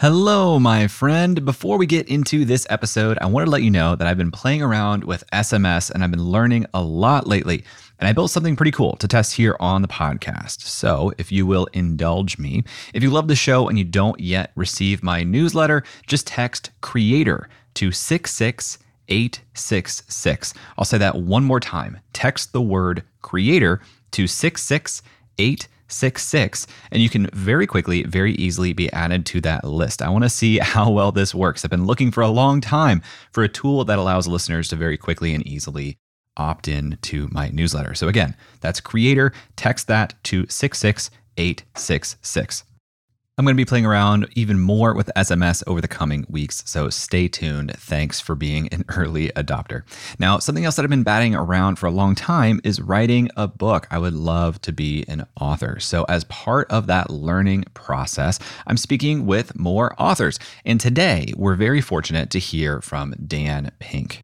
Hello, my friend. Before we get into this episode, I want to let you know that I've been playing around with SMS and I've been learning a lot lately. And I built something pretty cool to test here on the podcast. So, if you will indulge me, if you love the show and you don't yet receive my newsletter, just text creator to 66866. I'll say that one more time. Text the word creator to 66866 66 and you can very quickly very easily be added to that list. I want to see how well this works. I've been looking for a long time for a tool that allows listeners to very quickly and easily opt in to my newsletter. So again that's creator. Text that to 66866 I'm going to be playing around even more with SMS over the coming weeks, so stay tuned. Thanks for being an early adopter. Now, something else that I've been batting around for a long time is writing a book. I would love to be an author. So, as part of that learning process, I'm speaking with more authors. And today, we're very fortunate to hear from Dan Pink.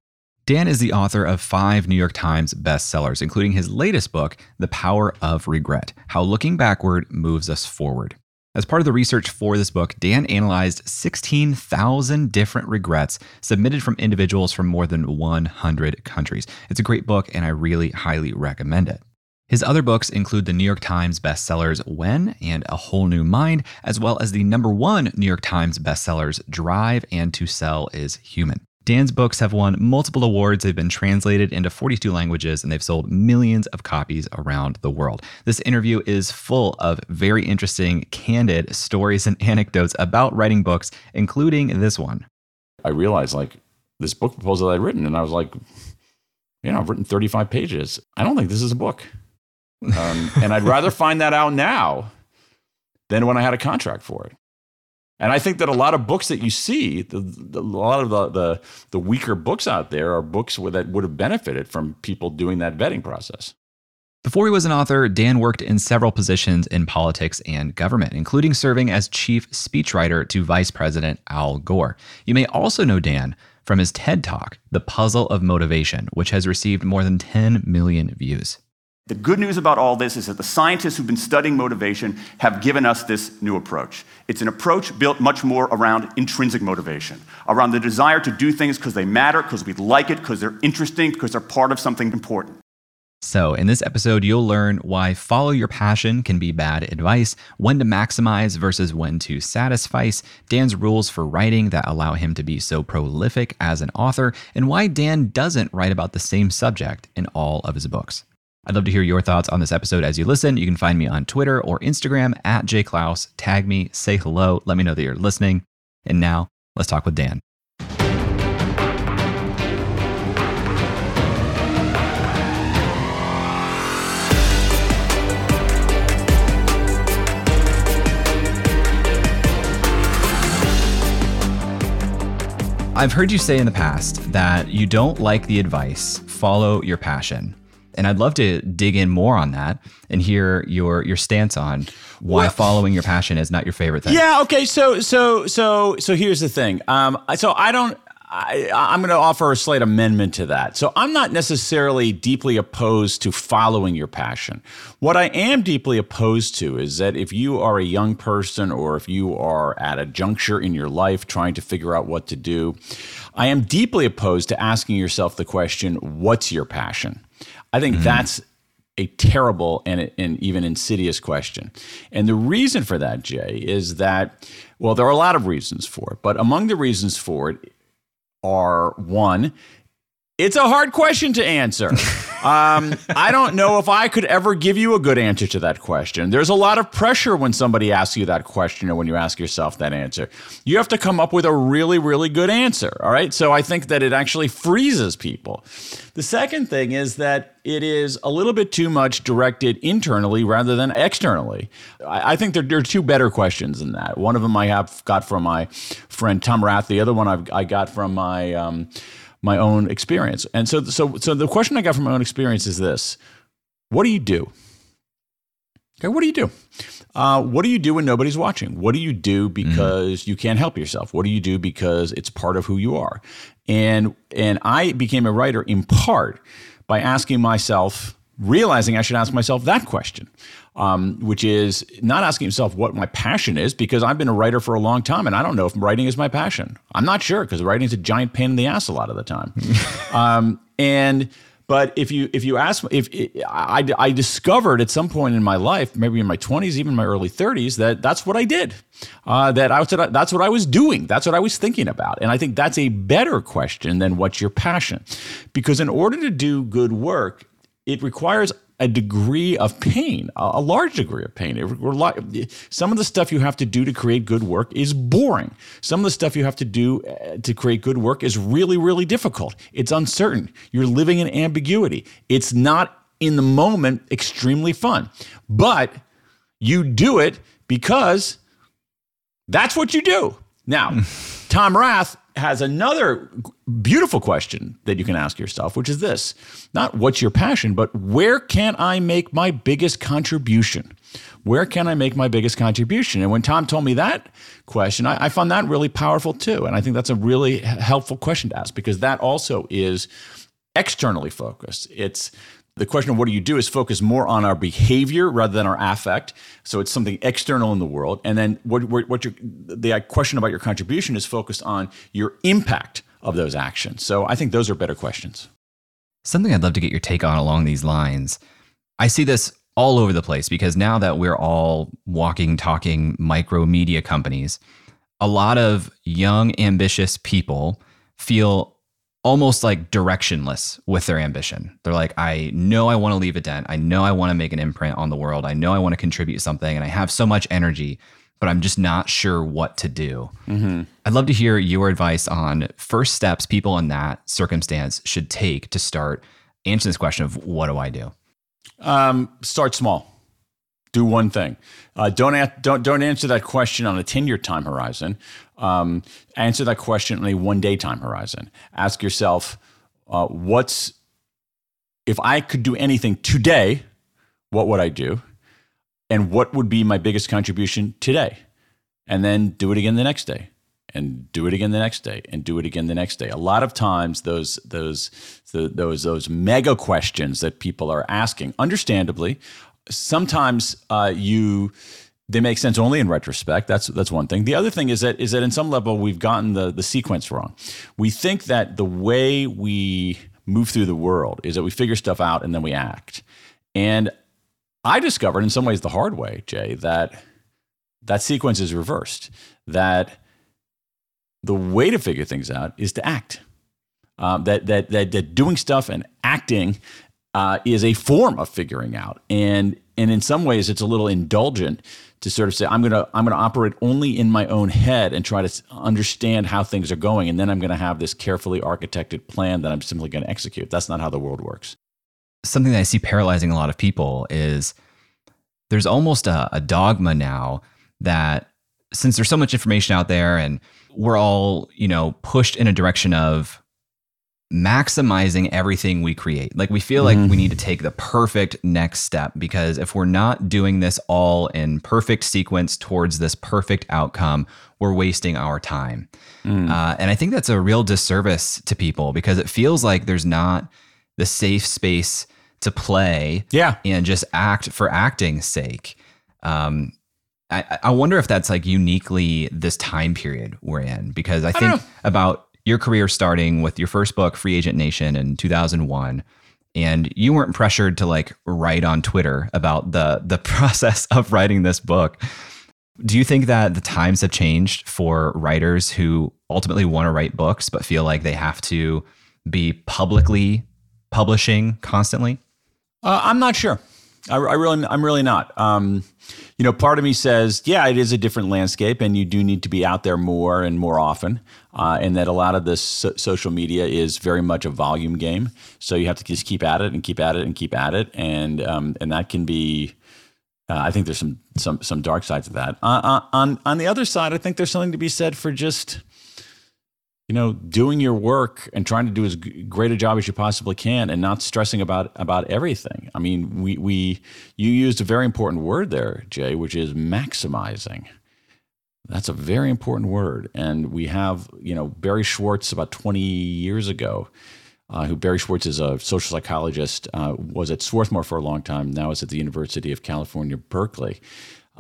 Dan is the author of five New York Times bestsellers, including his latest book, The Power of Regret How Looking Backward Moves Us Forward. As part of the research for this book, Dan analyzed 16,000 different regrets submitted from individuals from more than 100 countries. It's a great book, and I really highly recommend it. His other books include the New York Times bestsellers When and A Whole New Mind, as well as the number one New York Times bestsellers Drive and To Sell is Human. Dan's books have won multiple awards. They've been translated into 42 languages and they've sold millions of copies around the world. This interview is full of very interesting, candid stories and anecdotes about writing books, including this one. I realized like this book proposal I'd written, and I was like, you know, I've written 35 pages. I don't think this is a book. Um, and I'd rather find that out now than when I had a contract for it. And I think that a lot of books that you see, the, the, a lot of the, the, the weaker books out there are books that would have benefited from people doing that vetting process. Before he was an author, Dan worked in several positions in politics and government, including serving as chief speechwriter to Vice President Al Gore. You may also know Dan from his TED Talk, The Puzzle of Motivation, which has received more than 10 million views. The good news about all this is that the scientists who've been studying motivation have given us this new approach. It's an approach built much more around intrinsic motivation, around the desire to do things because they matter, because we like it, because they're interesting, because they're part of something important. So, in this episode, you'll learn why follow your passion can be bad advice, when to maximize versus when to satisfice, Dan's rules for writing that allow him to be so prolific as an author, and why Dan doesn't write about the same subject in all of his books. I'd love to hear your thoughts on this episode as you listen. You can find me on Twitter or Instagram at jayclouse. Tag me, say hello, let me know that you're listening. And now, let's talk with Dan. I've heard you say in the past that you don't like the advice, follow your passion. And I'd love to dig in more on that and hear your your stance on why well, following your passion is not your favorite thing. Yeah. Okay. So so so so here's the thing. Um. So I don't. I, I'm going to offer a slight amendment to that. So I'm not necessarily deeply opposed to following your passion. What I am deeply opposed to is that if you are a young person or if you are at a juncture in your life trying to figure out what to do, I am deeply opposed to asking yourself the question, what's your passion? I think mm-hmm. that's a terrible and, and even insidious question. And the reason for that, Jay, is that, well, there are a lot of reasons for it, but among the reasons for it are one, It's a hard question to answer. Um, I don't know if I could ever give you a good answer to that question. There's a lot of pressure when somebody asks you that question or when you ask yourself that answer. You have to come up with a really, really good answer. All right. So I think that it actually freezes people. The second thing is that it is a little bit too much directed internally rather than externally. I, I think there, there, are two better questions than that. One of them I have got from my friend Tom Rath. The other one I've, I got from my. Um, my own experience. And so, so, so the question I got from my own experience is this: What do you do? Okay, what do you do? Uh, what do you do when nobody's watching? What do you do because mm-hmm. you can't help yourself? What do you do because it's part of who you are? And and I became a writer in part by asking myself, realizing I should ask myself that question um, which is not asking himself what my passion is because I've been a writer for a long time and I don't know if writing is my passion. I'm not sure because writing is a giant pain in the ass a lot of the time. um, and but if you if you ask if I, I discovered at some point in my life, maybe in my 20s, even my early 30s, that that's what I did. Uh, that I was that's what I was doing. That's what I was thinking about. And I think that's a better question than what's your passion, because in order to do good work, it requires a degree of pain, a, large degree of pain. some of the stuff you have to do to create good work is boring. Some of the stuff you have to do uh, to create good work is really, really difficult. It's uncertain. You're living in ambiguity. It's not in the moment extremely fun, but you do it because that's what you do. Now, Tom Rath has another beautiful question that you can ask yourself, which is this not what's your passion, but where can I make my biggest contribution? Where can I make my biggest contribution? And when Tom told me that question, I, I found that really powerful too. And I think that's a really helpful question to ask because that also is externally focused. It's the question of what do you do is focus more on our behavior rather than our affect. So it's something external in the world. And then what, what your, the question about your contribution is focused on your impact of those actions. So I think those are better questions. Something I'd love to get your take on along these lines. I see this all over the place because now that we're all walking, talking micro media companies, a lot of young, ambitious people feel almost like directionless with their ambition. They're like, I know I want to leave a dent. I know I want to make an imprint on the world. I know I want to contribute something and I have so much energy, but I'm just not sure what to do. Mm-hmm. I'd love to hear your advice on first steps people in that circumstance should take to start answering this question of what do I do? Um, start small do one thing. Uh, don't, don't, don't answer that question on a 10 year time horizon. Um, answer that question on a one day time horizon. Ask yourself, uh, what's, if I could do anything today, what would I do? And what would be my biggest contribution today? And then do it again the next day and do it again the next day and do it again the next day. A lot of times those those those those mega questions that people are asking understandably sometimes uh, you they make sense only in retrospect. That's that's one thing. The other thing is that is that in some level we've gotten the the sequence wrong. We think that the way we move through the world is that we figure stuff out and then we act. And I discovered in some ways the hard way, Jay, that that sequence is reversed. That the way to figure things out is to act. Um, that, that that that doing stuff and acting uh, is a form of figuring out, and and in some ways it's a little indulgent to sort of say I'm gonna I'm gonna operate only in my own head and try to understand how things are going, and then I'm gonna have this carefully architected plan that I'm simply gonna execute. That's not how the world works. Something that I see paralyzing a lot of people is there's almost a, a dogma now that since there's so much information out there and we're all you know pushed in a direction of maximizing everything we create. Like we feel mm-hmm. like we need to take the perfect next step because if we're not doing this all in perfect sequence towards this perfect outcome, we're wasting our time. Mm. Uh, and I think that's a real disservice to people because it feels like there's not the safe space to play yeah. and just act for acting's sake. Um, I, I wonder if that's like uniquely this time period we're in because I, I think about your career starting with your first book, Free Agent Nation, in 2001 and you weren't pressured to like write on Twitter about the the process of writing this book. Do you think that the times have changed for writers who ultimately want to write books but feel like they have to be publicly publishing constantly? Uh, I'm not sure. I, I, really, I'm really not. Um, you know, part of me says, yeah, it is a different landscape, and you do need to be out there more and more often. Uh, and that a lot of this so- social media is very much a volume game. So you have to just keep at it and keep at it and keep at it, and um, and that can be. Uh, I think there's some some some dark sides of that. Uh, uh on on the other side, I think there's something to be said for just you know, doing your work and trying to do as great a job as you possibly can, and not stressing about about everything. I mean, we we you used a very important word there, Jay, which is maximizing. That's a very important word, and we have you know Barry Schwartz about twenty years ago. Uh, who Barry Schwartz is a social psychologist, uh, was at Swarthmore for a long time. Now is at the University of California, Berkeley.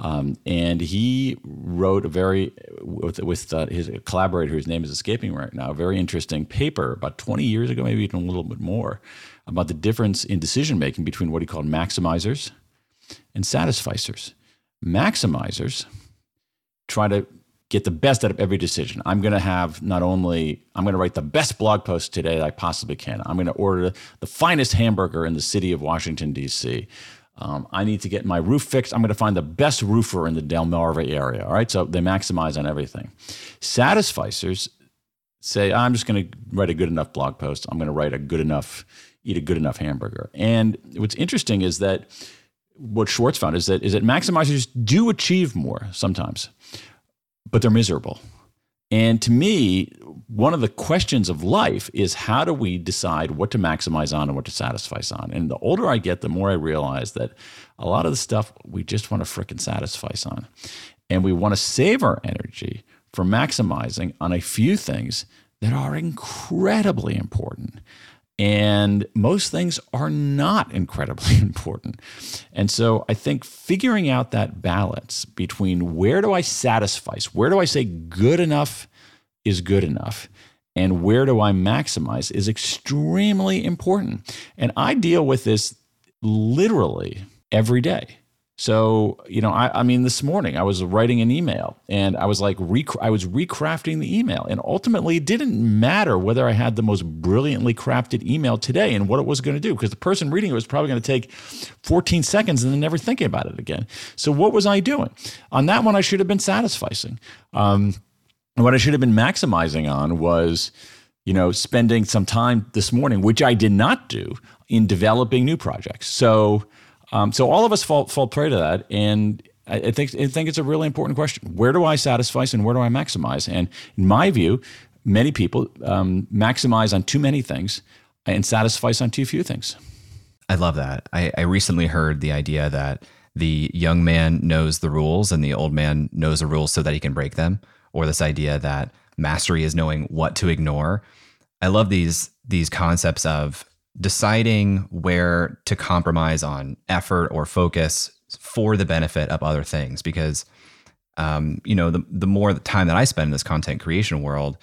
Um, and he wrote a very, with, with uh, his collaborator, whose name is escaping right now, a very interesting paper about 20 years ago, maybe even a little bit more, about the difference in decision making between what he called maximizers and satisficers. Maximizers try to get the best out of every decision. I'm going to have not only I'm going to write the best blog post today that I possibly can. I'm going to order the finest hamburger in the city of Washington D.C. Um, I need to get my roof fixed. I'm going to find the best roofer in the Delmarva area. All right. So they maximize on everything. Satisficers say, I'm just going to write a good enough blog post. I'm going to write a good enough, eat a good enough hamburger. And what's interesting is that what Schwartz found is that is that maximizers do achieve more sometimes, but they're miserable. And to me, one of the questions of life is how do we decide what to maximize on and what to satisfy on? And the older I get, the more I realize that a lot of the stuff we just want to fricking satisfy on. And we want to save our energy for maximizing on a few things that are incredibly important. And most things are not incredibly important. And so I think figuring out that balance between where do I satisfy, where do I say good enough is good enough, and where do I maximize is extremely important. And I deal with this literally every day. So, you know, I, I, mean, this morning I was writing an email and I was like, rec- I was recrafting the email. And ultimately, it didn't matter whether I had the most brilliantly crafted email today and what it was going to do, because the person reading it was probably going to take 14 seconds and then never thinking about it again. So, what was I doing? On that one, I should have been satisficing. Um, what I should have been maximizing on was, you know, spending some time this morning, which I did not do, in developing new projects. So, um, so all of us fall fall prey to that, and I, I think I think it's a really important question. Where do I satisfy and where do I maximize? And in my view, many people um, maximize on too many things and satisfy on too few things. I love that. I, I recently heard the idea that the young man knows the rules and the old man knows the rules so that he can break them, or this idea that mastery is knowing what to ignore. I love these these concepts of deciding where to compromise on effort or focus for the benefit of other things because um, you know the, the more time that i spend in this content creation world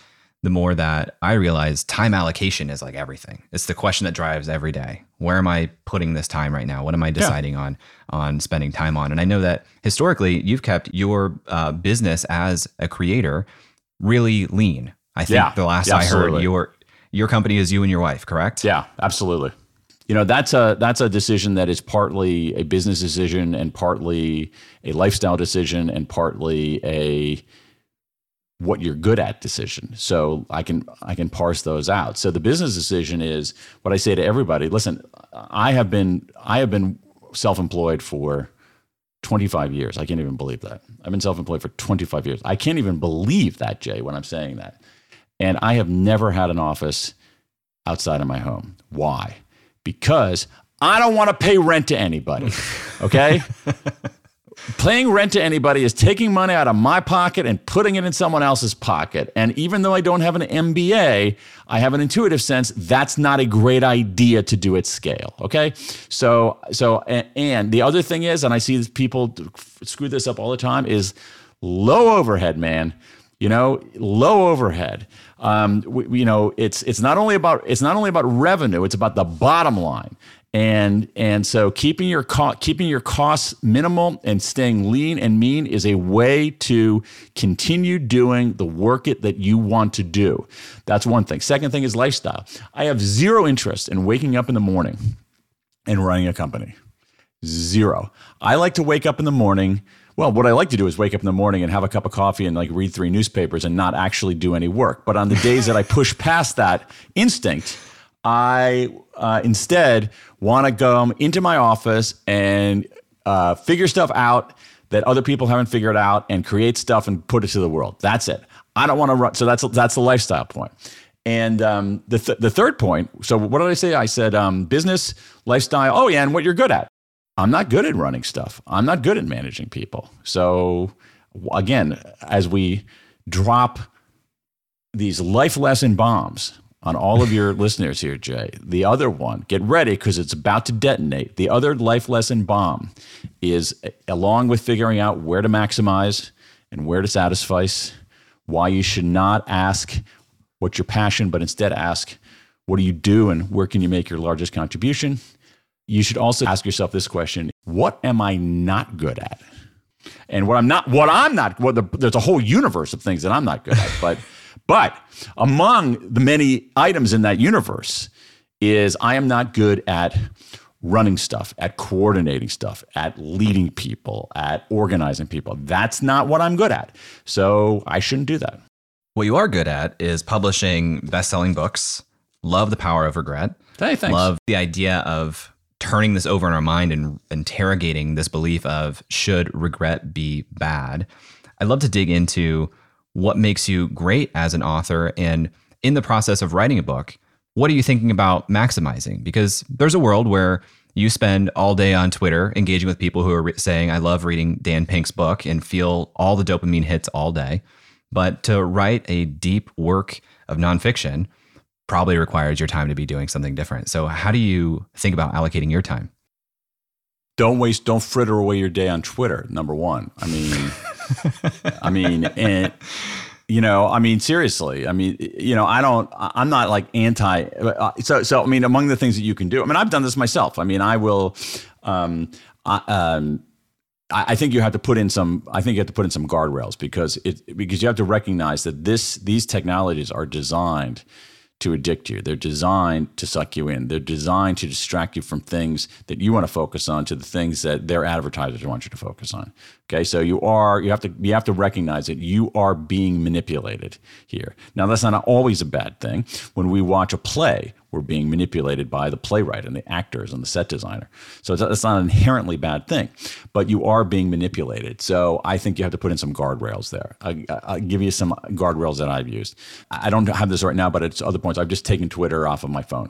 the more that i realize time allocation is like everything. It's the question that drives every day. Where am i putting this time right now? What am i deciding yeah. on on spending time on? And i know that historically you've kept your uh, business as a creator really lean. I think yeah, the last yeah, i heard your your company is you and your wife, correct? Yeah, absolutely. You know, that's a that's a decision that is partly a business decision and partly a lifestyle decision and partly a what you're good at decision. So I can I can parse those out. So the business decision is what I say to everybody, listen, I have been I have been self-employed for 25 years. I can't even believe that. I've been self-employed for 25 years. I can't even believe that, Jay, when I'm saying that. And I have never had an office outside of my home. Why? Because I don't want to pay rent to anybody. Okay? Paying rent to anybody is taking money out of my pocket and putting it in someone else's pocket. And even though I don't have an MBA, I have an intuitive sense that's not a great idea to do at scale. Okay. So, so, and, the other thing is, and I see people screw this up all the time, is low overhead, man. You know, low overhead um, we, you know, it's it's not only about it's not only about revenue; it's about the bottom line. And and so keeping your co- keeping your costs minimal and staying lean and mean is a way to continue doing the work it that you want to do. That's one thing. Second thing is lifestyle. I have zero interest in waking up in the morning and running a company. Zero. I like to wake up in the morning. Well, what I like to do is wake up in the morning and have a cup of coffee and like read three newspapers and not actually do any work. But on the days that I push past that instinct, I uh, instead want to go into my office and uh, figure stuff out that other people haven't figured out and create stuff and put it to the world. That's it. I don't want to run. So that's that's the lifestyle point. And um, the th- the third point. So what did I say? I said um, business, lifestyle. Oh yeah, and what you're good at. I'm not good at running stuff. I'm not good at managing people. So again, as we drop these life lesson bombs on all of your listeners here, Jay, the other one, get ready because it's about to detonate. The other life lesson bomb is eh, along with figuring out where to maximize and where to satisfy, why you should not ask what's your passion, but instead ask, what do you do and where can you make your largest contribution? you should also ask yourself this question what am i not good at and what i'm not what i'm not what the, there's a whole universe of things that i'm not good at but but among the many items in that universe is i am not good at running stuff at coordinating stuff at leading people at organizing people. That's not what i'm good at. So i shouldn't do that. What you are good at is publishing best-selling books. Love the power of regret. Hey, thanks. love the idea of turning this over in our mind and interrogating this belief of should regret be bad. I'd love to dig into what makes you great as an author and in the process of writing a book, what are you thinking about maximizing? Because there's a world where you spend all day on Twitter engaging with people who are re- saying, I love reading Dan Pink's book and feel all the dopamine hits all day. But to write a deep work of nonfiction, probably requires your time to be doing something different. So, how do you think about allocating your time? Don't waste, don't fritter away your day on Twitter. Number one. I mean, I mean, and you know, I mean, seriously. I mean, you know, I don't. I'm not like anti. Uh, so, so I mean, among the things that you can do. I mean, I've done this myself. I mean, I will. Um, I, um, I think you have to put in some. I think you have to put in some guardrails because it because you have to recognize that this these technologies are designed to addict you. They're designed to suck you in. They're designed to distract you from things that you want to focus on to the things that their advertisers want you to focus on. Okay, so you are you have to you have to recognize that you are being manipulated here. Now that's not always a bad thing. When we watch a play, we're being manipulated by the playwright and the actors and the set designer. So it's, it's not an inherently bad thing, but you are being manipulated. So I think you have to put in some guardrails there. I, will give you some guardrails that I've used. I don't have this right now, but it's other points. I've just taken Twitter off of my phone.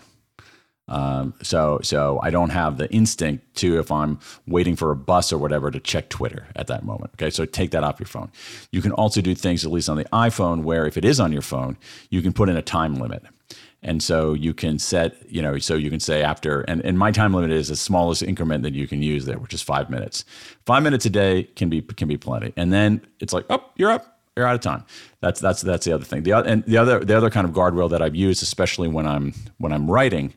Um, so so I don't have the instinct to if I'm waiting for a bus or whatever to check Twitter at that moment. Okay, so take that off your phone. You can also do things at least on the iPhone where if it is on your phone, you can put in a time limit. And so you can set, you know, so you can say after, and, and my time limit is the smallest increment that you can use there, which is five minutes. Five minutes a day can be can be plenty. And then it's like, oh, you're up, you're out of time. That's that's that's the other thing. The and the other the other kind of guardrail that I've used, especially when I'm when I'm writing,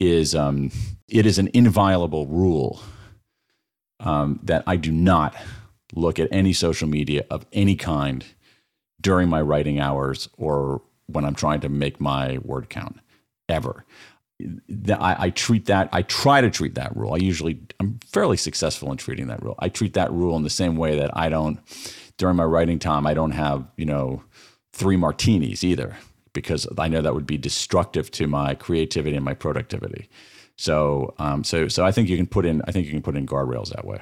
is um, it is an inviolable rule um, that I do not look at any social media of any kind during my writing hours or when I'm trying to make my word count ever. I, I, treat that, I try to treat that rule. I usually, I'm fairly successful in treating that rule. I treat that rule in the same way that I don't, during my writing time, I don't have, you know, three martinis either because I know that would be destructive to my creativity and my productivity. So, um, so, so I think you can put in, I think you can put in guardrails that way.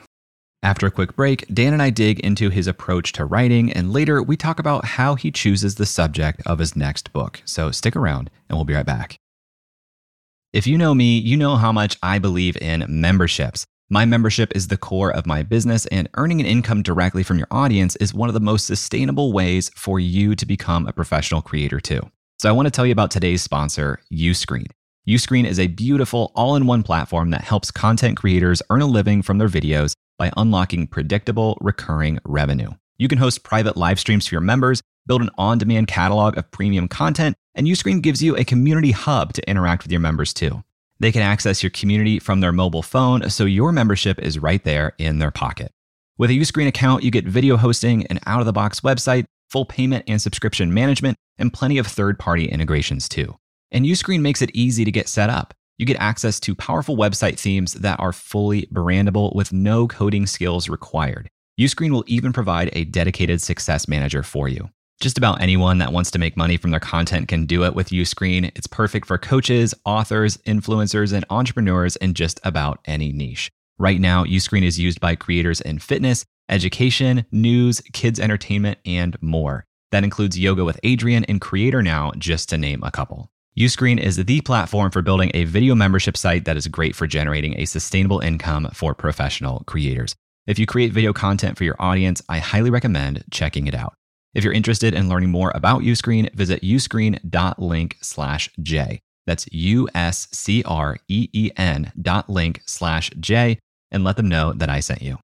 After a quick break, Dan and I dig into his approach to writing, and later we talk about how he chooses the subject of his next book. So stick around, and we'll be right back. If you know me, you know how much I believe in memberships. My membership is the core of my business, and earning an income directly from your audience is one of the most sustainable ways for you to become a professional creator, too. So I want to tell you about today's sponsor, Uscreen. Uscreen is a beautiful all in one platform that helps content creators earn a living from their videos by unlocking predictable, recurring revenue. You can host private live streams for your members, build an on demand catalog of premium content, and Uscreen gives you a community hub to interact with your members too. They can access your community from their mobile phone, so your membership is right there in their pocket. With a Uscreen account, you get video hosting, an out of the box website, full payment and subscription management, and plenty of third party integrations too. And Uscreen makes it easy to get set up. You get access to powerful website themes that are fully brandable with no coding skills required. Uscreen will even provide a dedicated success manager for you. Just about anyone that wants to make money from their content can do it with Uscreen. It's perfect for coaches, authors, influencers, and entrepreneurs in just about any niche. Right now, Uscreen is used by creators in fitness, education, news, kids entertainment, and more. That includes Yoga with Adriene and Creator Now, just to name a couple. Uscreen is the platform for building a video membership site that is great for generating a sustainable income for professional creators. If you create video content for your audience, I highly recommend checking it out. If you're interested in learning more about Uscreen, visit uscreen.link slash J. That's U-S-C-R-E-E-N dot link slash J and let them know that I sent you.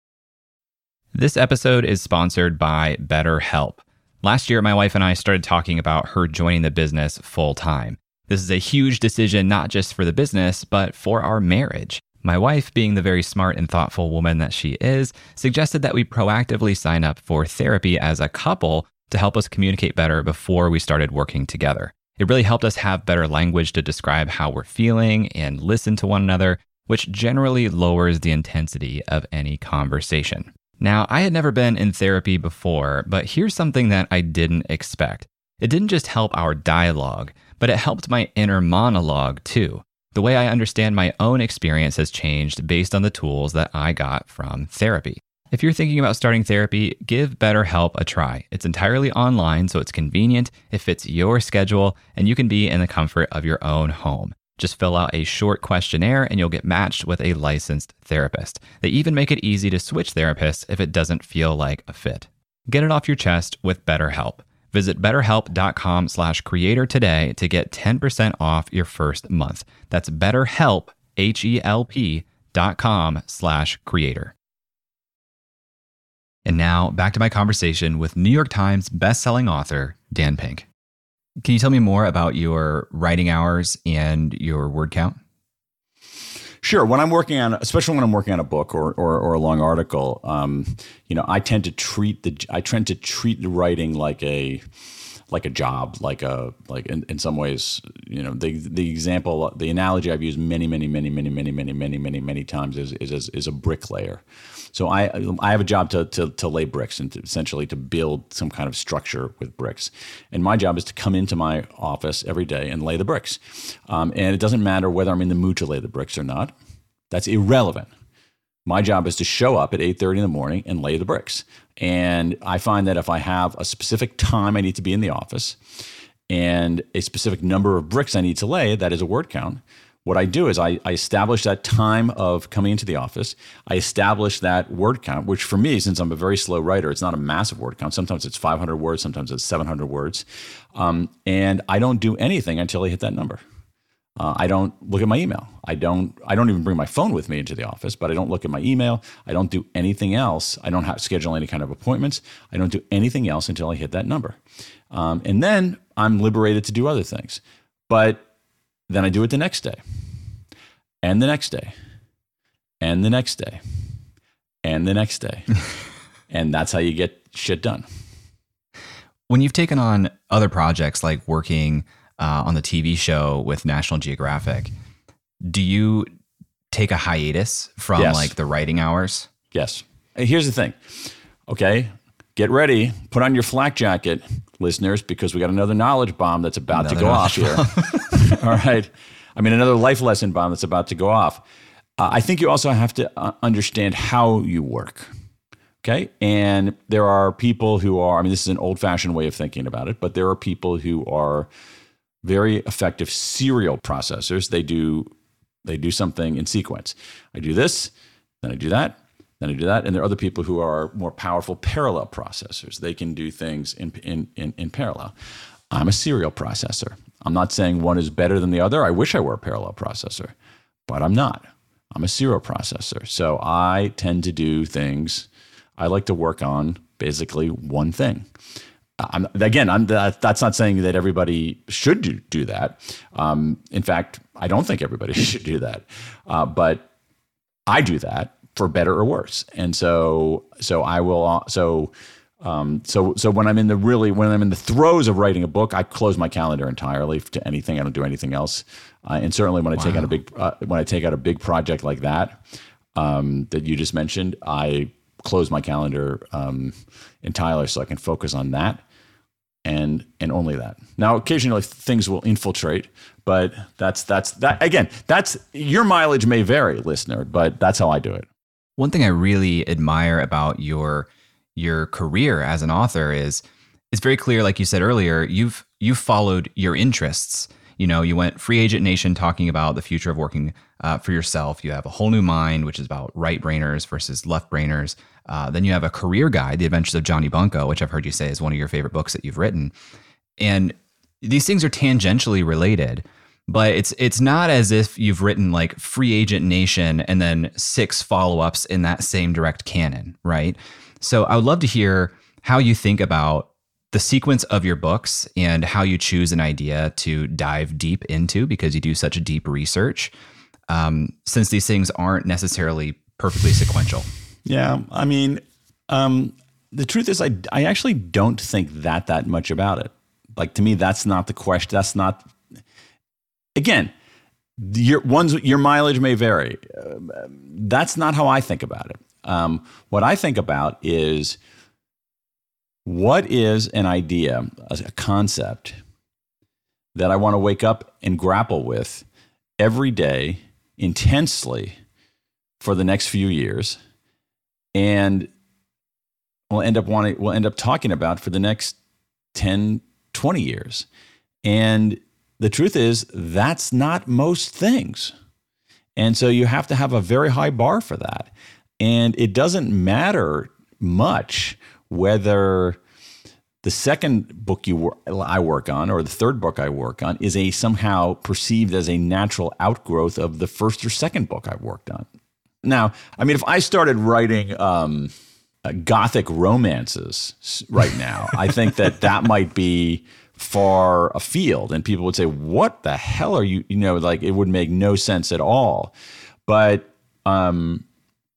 This episode is sponsored by BetterHelp. Last year, my wife and I started talking about her joining the business full time. This is a huge decision, not just for the business, but for our marriage. My wife, being the very smart and thoughtful woman that she is, suggested that we proactively sign up for therapy as a couple to help us communicate better before we started working together. It really helped us have better language to describe how we're feeling and listen to one another, which generally lowers the intensity of any conversation. Now, I had never been in therapy before, but here's something that I didn't expect. It didn't just help our dialogue, but it helped my inner monologue too. The way I understand my own experience has changed based on the tools that I got from therapy. If you're thinking about starting therapy, give BetterHelp a try. It's entirely online, so it's convenient, it fits your schedule, and you can be in the comfort of your own home. Just fill out a short questionnaire and you'll get matched with a licensed therapist. They even make it easy to switch therapists if it doesn't feel like a fit. Get it off your chest with BetterHelp. Visit betterhelp.com slash creator today to get 10% off your first month. That's betterhelp, H-E-L-P dot com slash creator. And now back to my conversation with New York Times bestselling author Dan Pink. Can you tell me more about your writing hours and your word count? Sure. When I'm working on, especially when I'm working on a book or or, or a long article, um, you know, I tend to treat the I tend to treat the writing like a like a job, like a like in, in some ways, you know, the the example, the analogy I've used many, many, many, many, many, many, many, many, many times is is is a bricklayer. So I I have a job to to, to lay bricks and to essentially to build some kind of structure with bricks, and my job is to come into my office every day and lay the bricks, um, and it doesn't matter whether I'm in the mood to lay the bricks or not. That's irrelevant. My job is to show up at 8:30 in the morning and lay the bricks. And I find that if I have a specific time I need to be in the office and a specific number of bricks I need to lay, that is a word count. What I do is I, I establish that time of coming into the office. I establish that word count, which for me, since I'm a very slow writer, it's not a massive word count. Sometimes it's 500 words, sometimes it's 700 words. Um, and I don't do anything until I hit that number. Uh, I don't look at my email. I don't. I don't even bring my phone with me into the office. But I don't look at my email. I don't do anything else. I don't have, schedule any kind of appointments. I don't do anything else until I hit that number, um, and then I'm liberated to do other things. But then I do it the next day, and the next day, and the next day, and the next day, and that's how you get shit done. When you've taken on other projects like working uh, on the TV show with National Geographic, do you take a hiatus from Yes. like the writing hours? Yes. Here's the thing. Okay, get ready. Put on your flak jacket, listeners, because we got another knowledge bomb that's about to go off here. All right. I mean, another life lesson bomb that's about to go off. Uh, I think you also have to uh, understand how you work. Okay. And there are people who are, I mean, this is an old fashioned way of thinking about it, but there are people who are very effective serial processors. They do they do something in sequence. I do this, then I do that, I do that. And there are other people who are more powerful parallel processors. They can do things in, in, in, in parallel. I'm a serial processor. I'm not saying one is better than the other. I wish I were a parallel processor, but I'm not. I'm a serial processor. So I tend to do things, I like to work on basically one thing. I'm, again, I'm, that, that's not saying that everybody should do, do that. Um, in fact, I don't think everybody should do that. Uh, but I do that for better or worse. And so, so I will, uh, so, um, so, so when I'm in the really, when I'm in the throes of writing a book, I close my calendar entirely to anything. I don't do anything else. Uh, and certainly when I wow. take out a big, uh, when I take out a big project like that, um, that you just mentioned, I close my calendar um, entirely so I can focus on that and and only that. Now, occasionally things will infiltrate, but that's that's that again. That's your mileage may vary, listener, but that's how I do it. One thing I really admire about your your career as an author is it's very clear, like you said earlier, you've you've followed your interests. You know, you went free agent nation talking about the future of working uh, for yourself. You have a whole new mind, which is about right brainers versus left brainers. Uh, then you have a career guide, The Adventures of Johnny Bunko, which I've heard you say is one of your favorite books that you've written. And these things are tangentially related, but it's it's not as if you've written like Free Agent Nation and then six follow-ups in that same direct canon, right? So I would love to hear how you think about the sequence of your books and how you choose an idea to dive deep into because you do such a deep research. Um, since these things aren't necessarily perfectly sequential. Yeah, I mean, um, the truth is, I I actually don't think that that much about it. Like to me, that's not the question. That's not. Again, your one's your mileage may vary. Uh, that's not how I think about it. Um, what I think about is what is an idea, a concept that I want to wake up and grapple with every day intensely for the next few years and we'll end up wanting we'll end up talking about for the next 10 20 years and the truth is that's not most things and so you have to have a very high bar for that and it doesn't matter much whether the second book you I work on or the third book I work on is a somehow perceived as a natural outgrowth of the first or second book I've worked on. Now, I mean, if I started writing um, uh, gothic romances right now, I think that that might be far afield, and people would say, "What the hell are you?" You know, like it would make no sense at all. But um,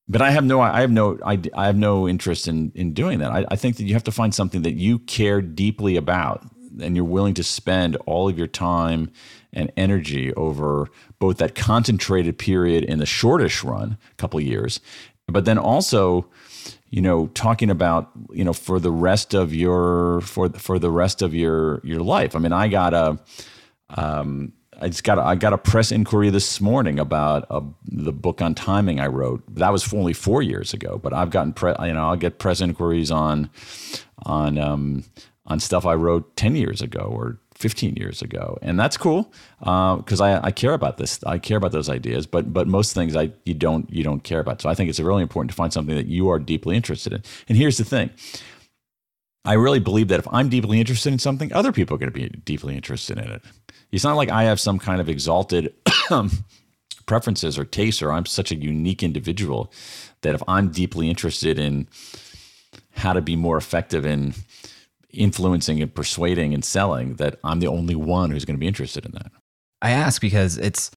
but I have no, I have no, I, I have no interest in in doing that. I, I think that you have to find something that you care deeply about, and you're willing to spend all of your time and energy over both that concentrated period in the shortish run, a couple years, but then also, you know, talking about you know for the rest of your for for the rest of your your life. I mean, I got a. Um, I just got a, I got a press inquiry this morning about a, the book on timing I wrote. That was only four years ago, but I've gotten pre, you know I'll get press inquiries on on um, on stuff I wrote ten years ago or 15 years ago, and that's cool because uh, I, I care about this. I care about those ideas, but but most things I you don't you don't care about. So I think it's really important to find something that you are deeply interested in. And here's the thing. I really believe that if I'm deeply interested in something, other people are going to be deeply interested in it. It's not like I have some kind of exalted preferences or tastes, or I'm such a unique individual that if I'm deeply interested in how to be more effective in influencing and persuading and selling that I'm the only one who's going to be interested in that. I ask because it's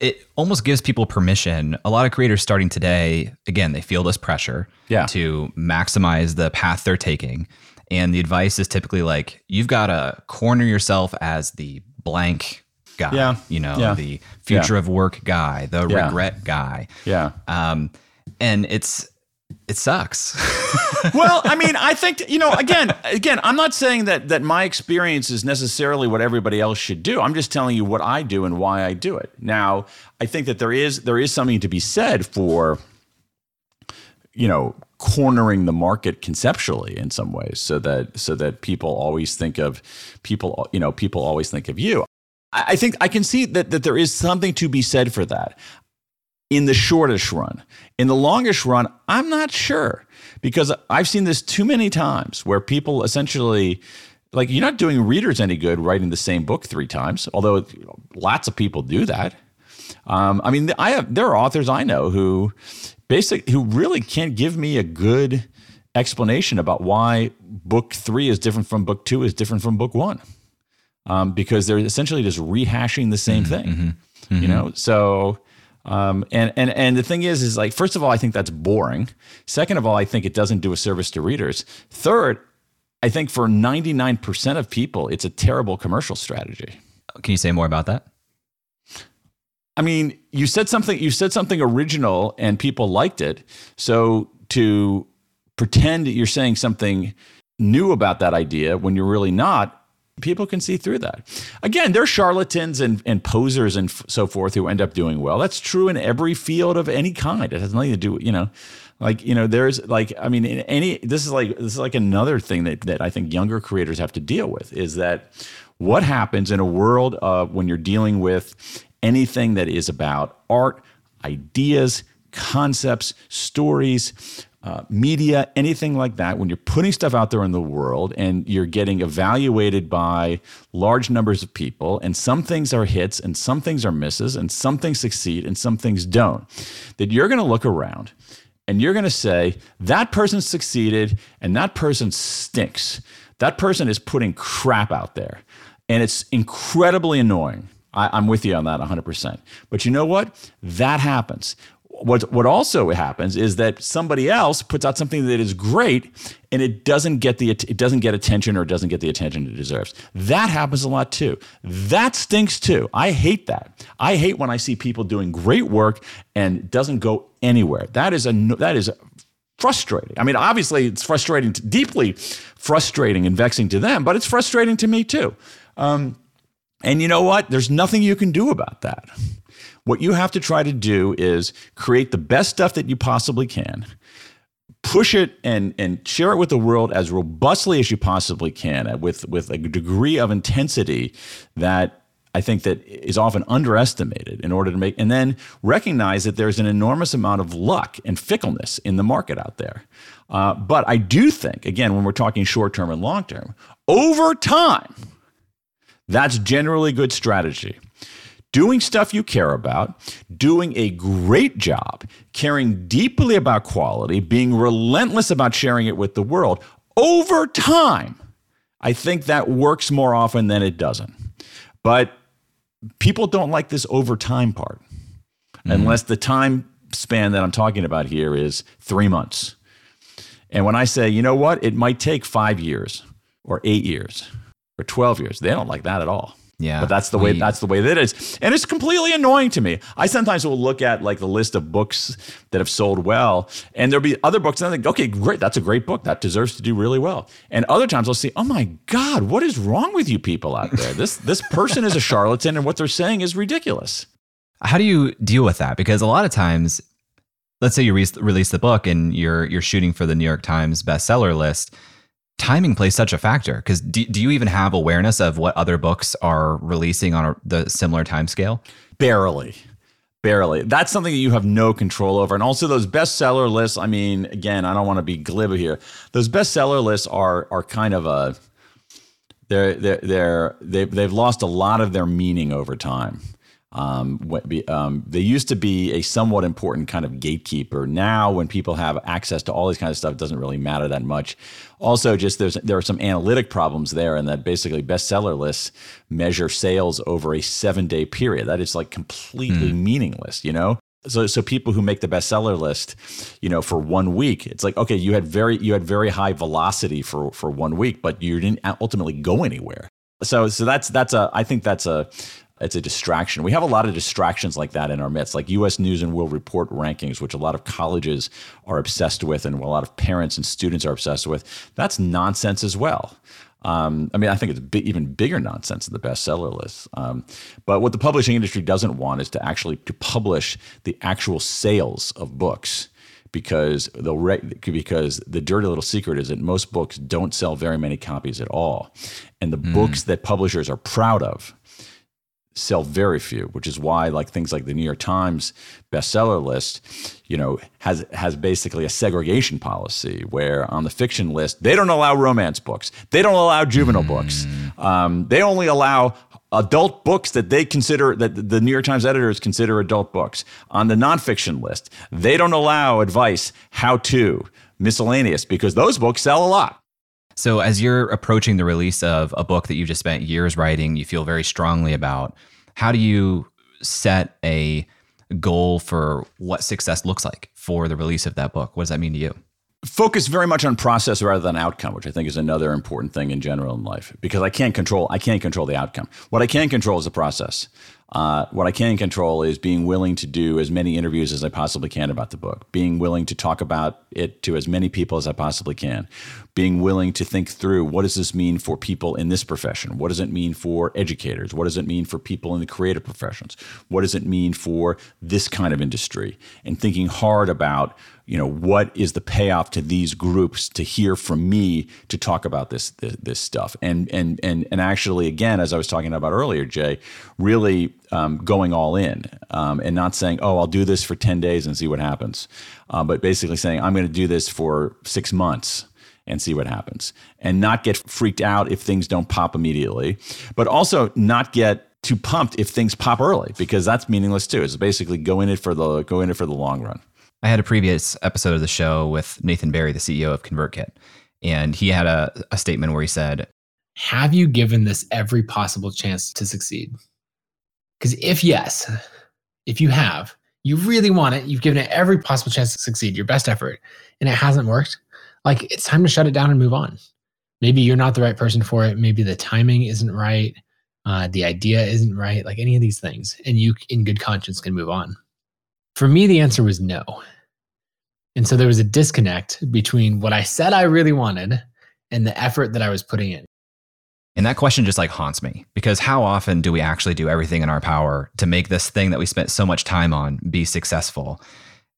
it almost gives people permission. A lot of creators starting today, again, they feel this pressure yeah. to maximize the path they're taking. And the advice is typically like, you've got to corner yourself as the blank guy, yeah. you know, yeah. the future yeah. of work guy, the regret guy. Yeah. Um, and it's, it sucks. well, I mean, I think you know. Again, again, I'm not saying that that my experience is necessarily what everybody else should do. I'm just telling you what I do and why I do it. Now, I think that there is there is something to be said for you know cornering the market conceptually in some ways, so that so that people always think of people. You know, people always think of you. I think I can see that, that there is something to be said for that in the shortest run. In the longest run, I'm not sure because I've seen this too many times where people essentially like you're not doing readers any good writing the same book three times, although lots of people do that. Um, I mean, I have there are authors I know who basic who really can't give me a good explanation about why book three is different from book two is different from book one, um, because they're essentially just rehashing the same thing. Mm-hmm. You know, so. Um, and and and the thing is, is like first of all, I think that's boring. Second of all, I think it doesn't do a service to readers. Third, I think for ninety nine percent of people, it's a terrible commercial strategy. Can you say more about that? I mean, you said something. You said something original, and people liked it. So to pretend that you're saying something new about that idea when you're really not, people can see through that. Again, there's charlatans and, and posers and f- so forth who end up doing well. That's true in every field of any kind. It has nothing to do, you know, like you know, there's like I mean, in any this is like this is like another thing that that I think younger creators have to deal with is that what happens in a world of when you're dealing with anything that is about art, ideas, concepts, stories, uh, media, anything like that, when you're putting stuff out there in the world and you're getting evaluated by large numbers of people, and some things are hits and some things are misses, and some things succeed and some things don't, that you're going to look around and you're going to say, that person succeeded and that person stinks. That person is putting crap out there. And it's incredibly annoying. I, am with you on that 100%. But you know what? That happens what what also happens is that somebody else puts out something that is great and it doesn't get the it doesn't get attention or it doesn't get the attention it deserves. That happens a lot too. That stinks too. I hate that. I hate when I see people doing great work and doesn't go anywhere. That is a that is frustrating. I mean, obviously it's frustrating, to, deeply frustrating and vexing to them, but it's frustrating to me too. Um, and you know what? There's nothing you can do about that. What you have to try to do is create the best stuff that you possibly can, push it and, and share it with the world as robustly as you possibly can, with, with a degree of intensity that I think that is often underestimated in order to make, and then recognize that there's an enormous amount of luck and fickleness in the market out there. Uh, but I do think, again, when we're talking short term and long term, over time, that's generally good strategy doing stuff you care about, doing a great job, caring deeply about quality, being relentless about sharing it with the world, over time, I think that works more often than it doesn't. But people don't like this over time part, mm-hmm. unless the time span that I'm talking about here is three months. And when I say, you know what, it might take five years or eight years or 12 years, they don't like that at all. Yeah. But that's the way that's the way that it is. And it's completely annoying to me. I sometimes will look at like the list of books that have sold well, and there'll be other books and I think, okay, great, that's a great book. That deserves to do really well. And other times I'll see, oh my God, what is wrong with you people out there? This this person is a charlatan and what they're saying is ridiculous. How do you deal with that? Because a lot of times, let's say you re- release the book and you're you're shooting for the New York Times bestseller list timing plays such a factor because do, do you even have awareness of what other books are releasing on a, the similar time scale barely. Barely. That's something that you have no control over. And also those bestseller lists i mean again i don't want to be glib here. Those bestseller lists are are kind of a they're they're, they're they've, they've lost a lot of their meaning over time um, um, they used to be a somewhat important kind of gatekeeper. Now, when people have access to all these kind of stuff, it doesn't really matter that much. Also, just there's there are some analytic problems there, and that basically bestseller lists measure sales over a seven day period. That is like completely mm. meaningless, you know. So, so people who make the bestseller list, you know, for one week, it's like okay, you had very you had very high velocity for for one week, but you didn't ultimately go anywhere. So, so that's that's a I think that's a it's a distraction. We have a lot of distractions like that in our midst, like U.S. News and World Report rankings, which a lot of colleges are obsessed with, and a lot of parents and students are obsessed with. That's nonsense as well. Um, I mean, I think it's even bigger nonsense than the bestseller list. Um, but what the publishing industry doesn't want is to actually to publish the actual sales of books because they'll re- because the dirty little secret is that most books don't sell very many copies at all, and the mm. books that publishers are proud of sell very few, which is why like things like the New York Times bestseller list, you know, has has basically a segregation policy where on the fiction list they don't allow romance books, they don't allow juvenile mm. books, um, they only allow adult books that they consider that the New York Times editors consider adult books. On the nonfiction list, they don't allow advice, how to miscellaneous because those books sell a lot. So, as you're approaching the release of a book that you've just spent years writing, you feel very strongly about, how do you set a goal for what success looks like for the release of that book? What does that mean to you? Focus very much on process rather than outcome, which I think is another important thing in general in life because I can't control I can't control the outcome. What I can control is the process. Uh, what I can control is being willing to do as many interviews as I possibly can about the book, being willing to talk about it to as many people as I possibly can, being willing to think through what does this mean for people in this profession? What does it mean for educators? What does it mean for people in the creative professions? What does it mean for this kind of industry? And thinking hard about you know what is the payoff to these groups to hear from me to talk about this this, this stuff? And and and and actually again as I was talking about earlier Jay really um, going all in um, and not saying oh I'll do this for 10 days and see what happens uh, but basically saying I'm going to do this for six months and see what happens and not get freaked out if things don't pop immediately but also not get too pumped if things pop early because that's meaningless too. It's basically go in it for the go in it for the long run I had a previous episode of the show with Nathan Barry, the CEO of ConvertKit, and he had a, a statement where he said, Have you given this every possible chance to succeed? Because if yes, if you have, you really want it, you've given it every possible chance to succeed, your best effort, and it hasn't worked, like it's time to shut it down and move on. Maybe you're not the right person for it. Maybe the timing isn't right. Uh, the idea isn't right, like any of these things. And you, in good conscience, can move on. For me, the answer was no. And so there was a disconnect between what I said I really wanted and the effort that I was putting in. And that question just like haunts me because how often do we actually do everything in our power to make this thing that we spent so much time on be successful?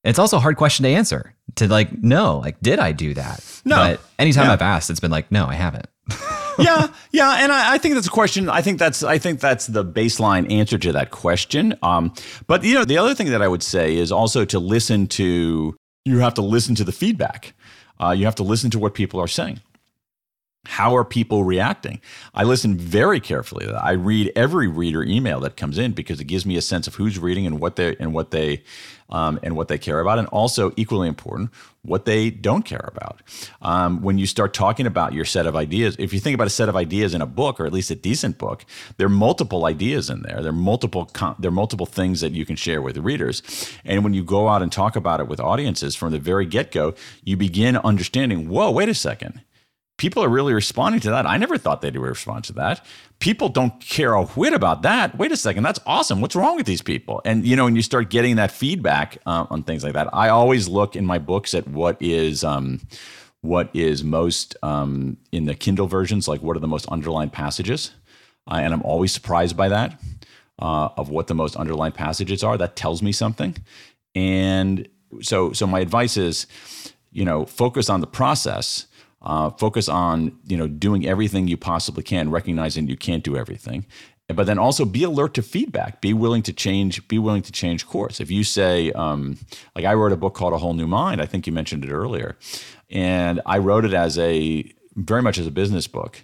It's also a hard question to answer to like, no, like, did I do that? No. But anytime Yeah. I've asked, it's been like, no, I haven't. yeah, yeah, and I, I think that's a question. I think that's I think that's the baseline answer to that question. Um, but you know, the other thing that I would say is also to listen to. You have to listen to the feedback. Uh, you have to listen to what people are saying. How are people reacting? I listen very carefully. I read every reader email that comes in because it gives me a sense of who's reading and what they and what they um, and what they care about, and also equally important, what they don't care about. Um, when you start talking about your set of ideas, if you think about a set of ideas in a book, or at least a decent book, there are multiple ideas in there. There are multiple con- there are multiple things that you can share with readers, and when you go out and talk about it with audiences from the very get go, you begin understanding. Whoa, wait a second people are really responding to that. I never thought they'd respond to that. People don't care a whit about that. Wait a second, that's awesome. What's wrong with these people? And you know, and you start getting that feedback uh, on things like that. I always look in my books at what is. Um, what is most um, in the Kindle versions, like what are the most underlined passages? Uh, and I'm always surprised by that uh, of what the most underlined passages are. That tells me something. And so, so my advice is, you know, focus on the process. Uh, focus on you know doing everything you possibly can, recognizing you can't do everything, but then also be alert to feedback. Be willing to change. Be willing to change course. If you say, um, like I wrote a book called A Whole New Mind, I think you mentioned it earlier, and I wrote it as a very much as a business book,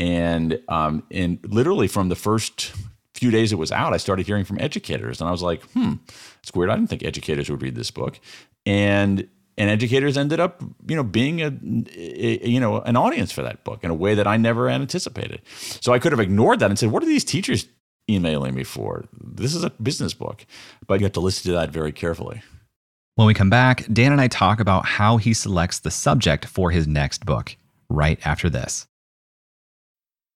and um, and literally from the first few days it was out, I started hearing from educators, and I was like, hmm, it's weird. I didn't think educators would read this book, and and educators ended up, you know, being a, a, you know an audience for that book in a way that I never anticipated. So I could have ignored that and said, "What are these teachers emailing me for? This is a business book." But you have to listen to that very carefully. When we come back, Dan and I talk about how he selects the subject for his next book right after this.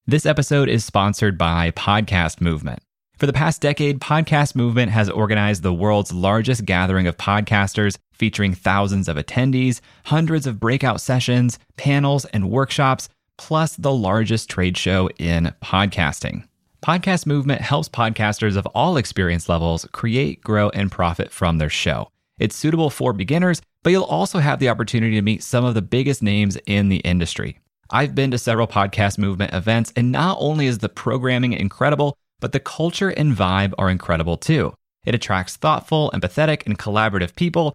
This episode is sponsored by Podcast Movement. For the past decade, Podcast Movement has organized the world's largest gathering of podcasters, featuring thousands of attendees, hundreds of breakout sessions, panels, and workshops, plus the largest trade show in podcasting. Podcast Movement helps podcasters of all experience levels create, grow, and profit from their show. It's suitable for beginners, but you'll also have the opportunity to meet some of the biggest names in the industry. I've been to several Podcast Movement events, and not only is the programming incredible, but the culture and vibe are incredible too. It attracts thoughtful, empathetic, and collaborative people,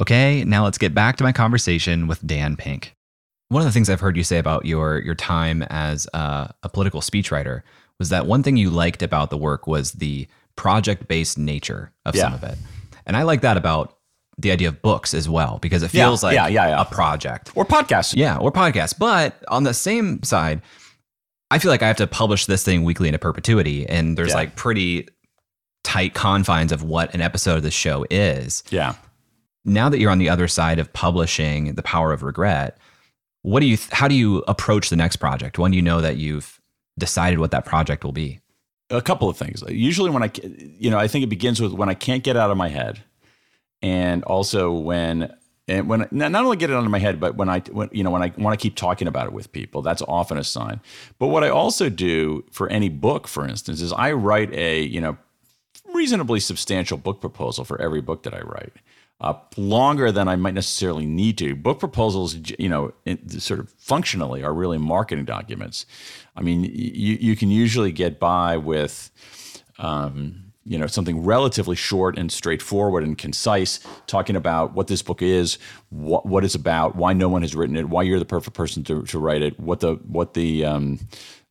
Okay, now let's get back to my conversation with Dan Pink. One of the things I've heard you say about your your time as a, a political speechwriter was that one thing you liked about the work was the project based nature of some of it, and I like that about the idea of books as well because it Yeah, feels like yeah, yeah, yeah. a project. Or podcast. Yeah, or podcast. But on the same side, I feel like I have to publish this thing weekly into perpetuity, and there's Yeah. like pretty tight confines of what an episode of the show is. Yeah. Now that you're on the other side of publishing The Power of Regret, what do you? How do you approach the next project? When do you know that you've decided what that project will be? a couple of things. Usually, when I, you know, I think it begins with when I can't get out of my head, and also when, and when not only get it out of my head, but when I, when you know, when I want to keep talking about it with people, that's often a sign. But what I also do for any book, for instance, is I write a, you know, reasonably substantial book proposal for every book that I write. Uh, longer than I might necessarily need to. Book proposals, you know, sort of functionally are really marketing documents. I mean, you you can usually get by with, um, you know, something relatively short and straightforward and concise, talking about what this book is, what what it's about, why no one has written it, why you're the perfect person to, to write it, what the what the um,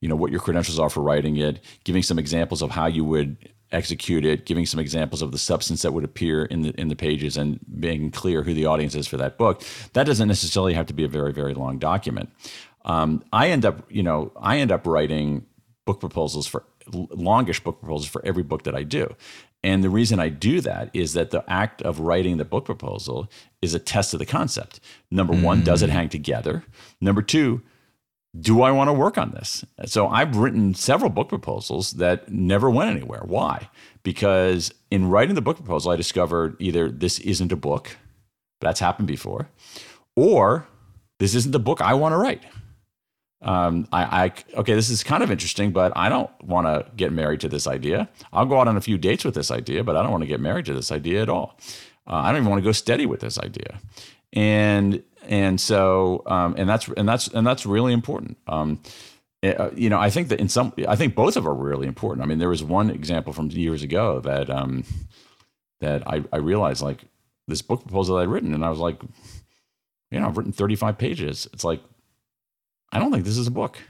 you know what your credentials are for writing it, giving some examples of how you would execute it, giving some examples of the substance that would appear in the in the pages, and being clear who the audience is for that book. That doesn't necessarily have to be a very very long document. Um, I end up, you know, I end up writing book proposals for longish book proposals for every book that I do. And the reason I do that is that the act of writing the book proposal is a test of the concept. Number one, does it hang together? Number two, do I want to work on this? So I've written several book proposals that never went anywhere. Why? Because in writing the book proposal, I discovered either this isn't a book, that's happened before, or this isn't the book I want to write. Um, I, I okay, this is kind of interesting, but I don't want to get married to this idea. I'll go out on a few dates with this idea, but I don't want to get married to this idea at all. Uh, I don't even want to go steady with this idea, and and so um, and that's and that's and that's really important. Um, uh, you know, I think that in some, I think both of them are really important. I mean, there was one example from years ago that um, that I, I realized like this book proposal I'd written, and I was like, you know, I've written 35 pages. It's like, I don't think this is a book.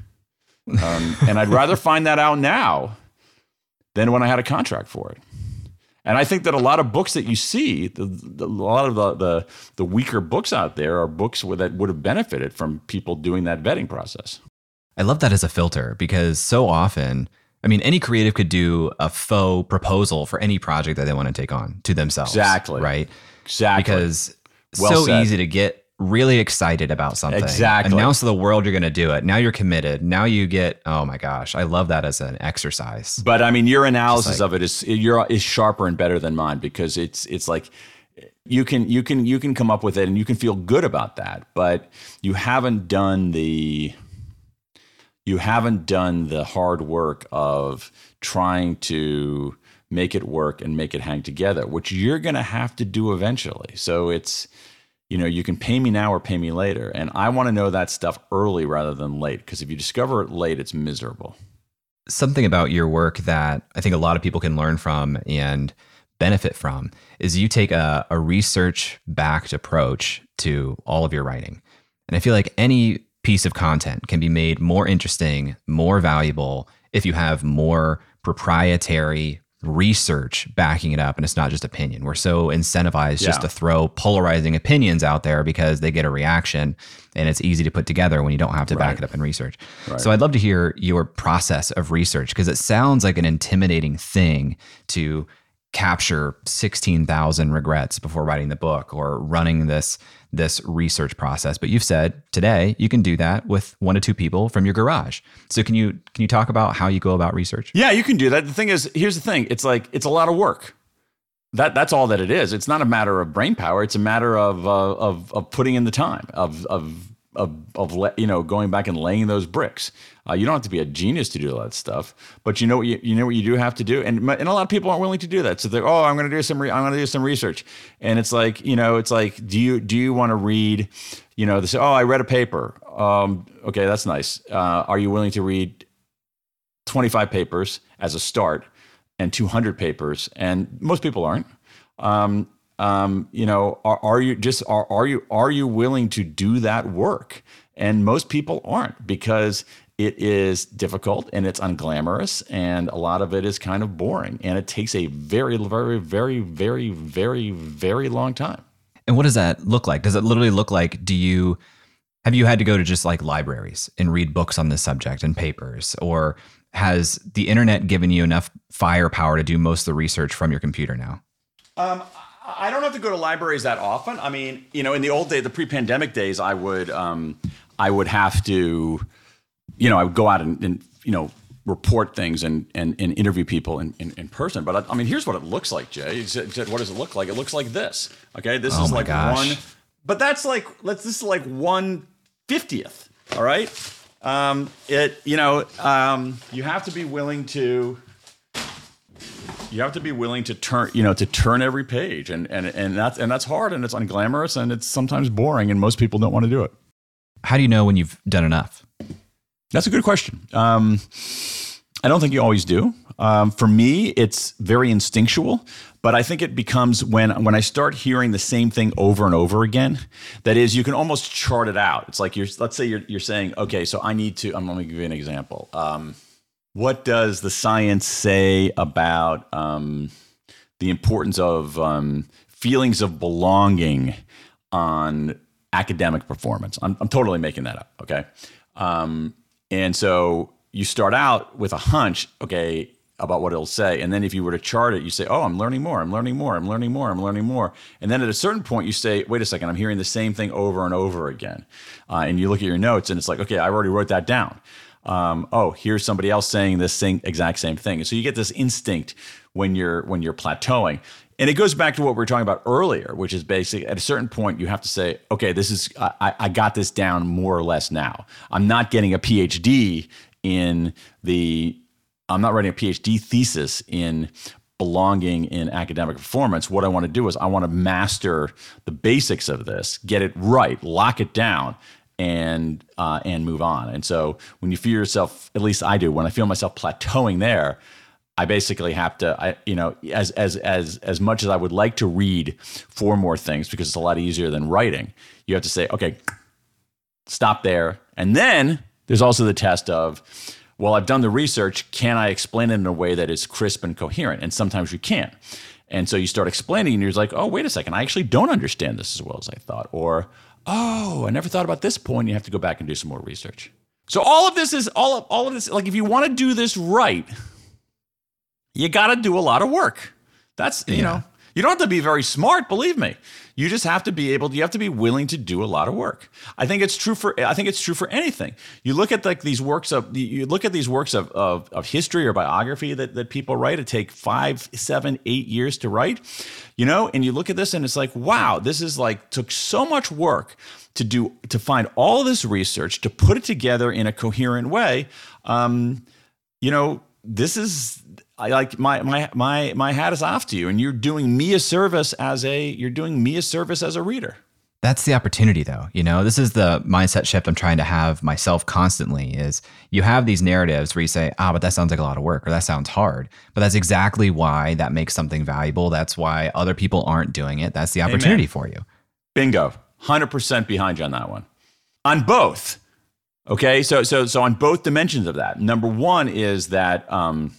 Um, and I'd rather find that out now than when I had a contract for it. And I think that a lot of books that you see, the, the, a lot of the, the, the weaker books out there are books that would have benefited from people doing that vetting process. I love that as a filter because so often, I mean, any creative could do a faux proposal for any project that they want to take on to themselves. Exactly. Right. Exactly. Because Well so said. easy to get really excited about something. Exactly. Announce to the world you're going to do it. Now you're committed. Now you get, oh my gosh, I love that as an exercise. But I mean, your analysis like- of it is your is sharper and better than mine because it's it's like you can you can you can come up with it and you can feel good about that, but you haven't done the you haven't done the hard work of trying to make it work and make it hang together, which you're going to have to do eventually. So it's you know, you can pay me now or pay me later, and I want to know that stuff early rather than late because if you discover it late, it's miserable. something about your work that I think a lot of people can learn from and benefit from is you take a, a research backed approach to all of your writing. And I feel like any piece of content can be made more interesting, more valuable if you have more proprietary research backing it up and it's not just opinion. We're so incentivized just to throw polarizing opinions out there because they get a reaction and it's easy to put together when you don't have to back it up in research. So I'd love to hear your process of research because it sounds like an intimidating thing to capture 16,000 regrets before writing the book or running this this research process but you've said today you can do that with one to two people from your garage so can you can you talk about how you go about research Yeah, you can do that. The thing is, here's the thing: it's like it's a lot of work. That that's all that it is. It's not a matter of brain power. It's a matter of uh, of of putting in the time of of of of you know going back and laying those bricks. Uh, you don't have to be a genius to do all that stuff, but you know what you, you know what you do have to do, and and a lot of people aren't willing to do that. So they're oh, I'm going to do some re- I'm going to do some research, and it's like you know it's like do you do you want to read, you know they say oh I read a paper, um, okay that's nice. Uh, are you willing to read 25 papers as a start and 200 papers and most people aren't um, um, you know are, are you just are, are you are you willing to do that work? And most people aren't because it is difficult and it's unglamorous and a lot of it is kind of boring. And it takes a very very very very very very long time. And what does that look like? Does it literally look like do you have you had to go to just like libraries and read books on this subject and papers? Or has the internet given you enough firepower to do most of the research from your computer now? Um, I don't have to go to libraries that often. I mean, you know, in the old day, the pre-pandemic days, I would, um, I would have to, you know, I would go out and, and you know, report things and and, and interview people in, in, in person. But I, I mean, here's what it looks like, Jay. You said, said, what does it look like? It looks like this. Okay, this Oh is like gosh. one, but that's like let's this is like one fiftieth. All right. Um, it you know um, you have to be willing to you have to be willing to turn you know to turn every page. And and and that's and that's hard and it's unglamorous and it's sometimes boring and most people don't want to do it. How do you know when you've done enough? That's a good question. Um, i don't think you always do. Um, for me it's very instinctual but i think it becomes when when i start hearing the same thing over and over again that is you can almost chart it out. It's like you're let's say you're, you're saying okay so i need to i'm going to give you an example. Um, what does the science say about um, the importance of um, feelings of belonging on academic performance? I'm, I'm totally making that up, okay? Um, and so you start out with a hunch, okay, about what it'll say. And then if you were to chart it, you say, oh, I'm learning more, I'm learning more, I'm learning more, I'm learning more. And then at a certain point, you say, wait a second, I'm hearing the same thing over and over again. Uh, and you look at your notes and it's like, okay, I already wrote that down um, oh, here's somebody else saying this same, exact same thing. So you get this instinct when you're when you're plateauing. And it goes back to what we were talking about earlier, which is basically at a certain point you have to say, okay, this is I, I got this down more or less now. I'm not getting a PhD in the I'm not writing a PhD thesis in belonging in academic performance. What I want to do is I want to master the basics of this, get it right, lock it down, and uh, and move on. And so when you feel yourself, at least I do, when I feel myself plateauing there, I basically have to, I, you know, as as as as much as I would like to read four more things because it's a lot easier than writing. You have to say, okay, stop there, and then there's also the test of. Well, I've done the research. Can I explain it in a way that is crisp and coherent? And sometimes you can't. And so you start explaining, and you're like, oh, wait a second, I actually don't understand this as well as I thought. Or, oh, I never thought about this point. You have to go back and do some more research. So all of this is all of all of this. Like if you want to do this right, you got to do a lot of work. That's you Yeah. know you don't have to be very smart. Believe me, you just have to be able. You have to be willing to do a lot of work. I think it's true for. I think it's true for anything. You look at like these works of. You look at these works of of, of history or biography that that people write. It take five, seven, eight years to write. You know, and you look at this and it's like, wow, this is like took so much work to do to find all this research to put it together in a coherent way. Um, you know, this is I like my my my my hat is off to you, and you're doing me a service as a you're doing me a service as a reader. That's the opportunity though. You know, this is the mindset shift I'm trying to have myself constantly is you have these narratives where you say, ah, but that sounds like a lot of work or that sounds hard. But that's exactly why that makes something valuable. That's why other people aren't doing it. That's the opportunity for you. Bingo, hundred percent behind you on that one, on both. Okay, so so so on both dimensions of that. Number one is that um,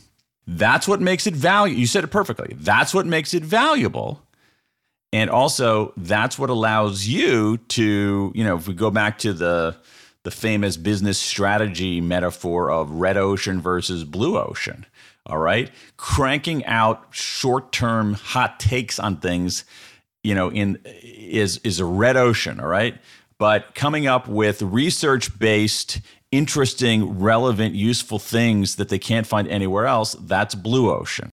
that's what makes it valuable. You said it perfectly. That's what makes it valuable. And also, that's what allows you to, you know, if we go back to the the famous business strategy metaphor of red ocean versus blue ocean, all right? Cranking out short-term hot takes on things, you know, in is is a red ocean, all right? But coming up with research-based interesting, relevant, useful things that they can't find anywhere else, that's blue ocean.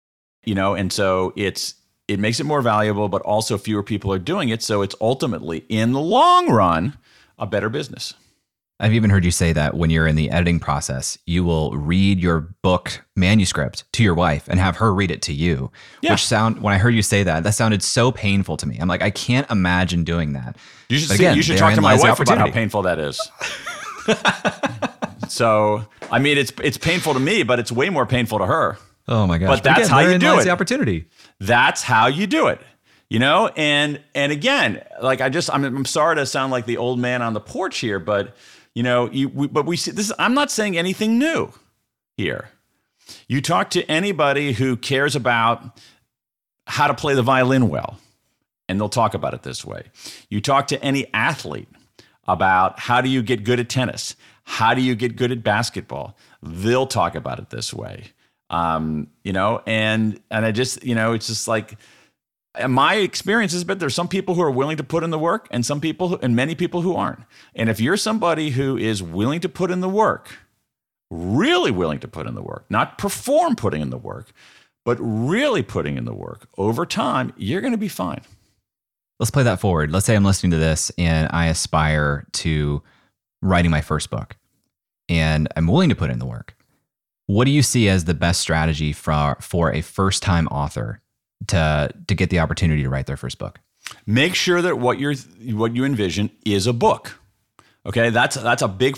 You know, and so it's it makes it more valuable, but also fewer people are doing it. So it's ultimately, in the long run, a better business. I've even heard you say that when you're in the editing process, you will read your book manuscript to your wife and have her read it to you. Yeah. Which sound when I heard you say that, that sounded so painful to me. I'm like, I can't imagine doing that. You should see, again, you should talk to my wife about how painful that is. so, I mean, it's it's painful to me, but it's way more painful to her. Oh my gosh! But that's again, how you do it. The opportunity. That's how you do it. You know, and and again, like I just I'm, I'm sorry to sound like the old man on the porch here, but you know, you we, but we see this. I'm not saying anything new here. You talk to anybody who cares about how to play the violin well, and they'll talk about it this way. You talk to any athlete about how do you get good at tennis, how do you get good at basketball, they'll talk about it this way. Um, you know, and and I just you know, it's just like my experience has been there's some people who are willing to put in the work and some people who, and many people who aren't. And if you're somebody who is willing to put in the work, really willing to put in the work, not perform putting in the work, but really putting in the work over time, you're going to be fine. Let's play that forward. Let's say I'm listening to this and I aspire to writing my first book and I'm willing to put in the work. What do you see as the best strategy for, for a first time author to, to get the opportunity to write their first book? Make sure that what you're what you envision is a book. Okay, that's that's a big.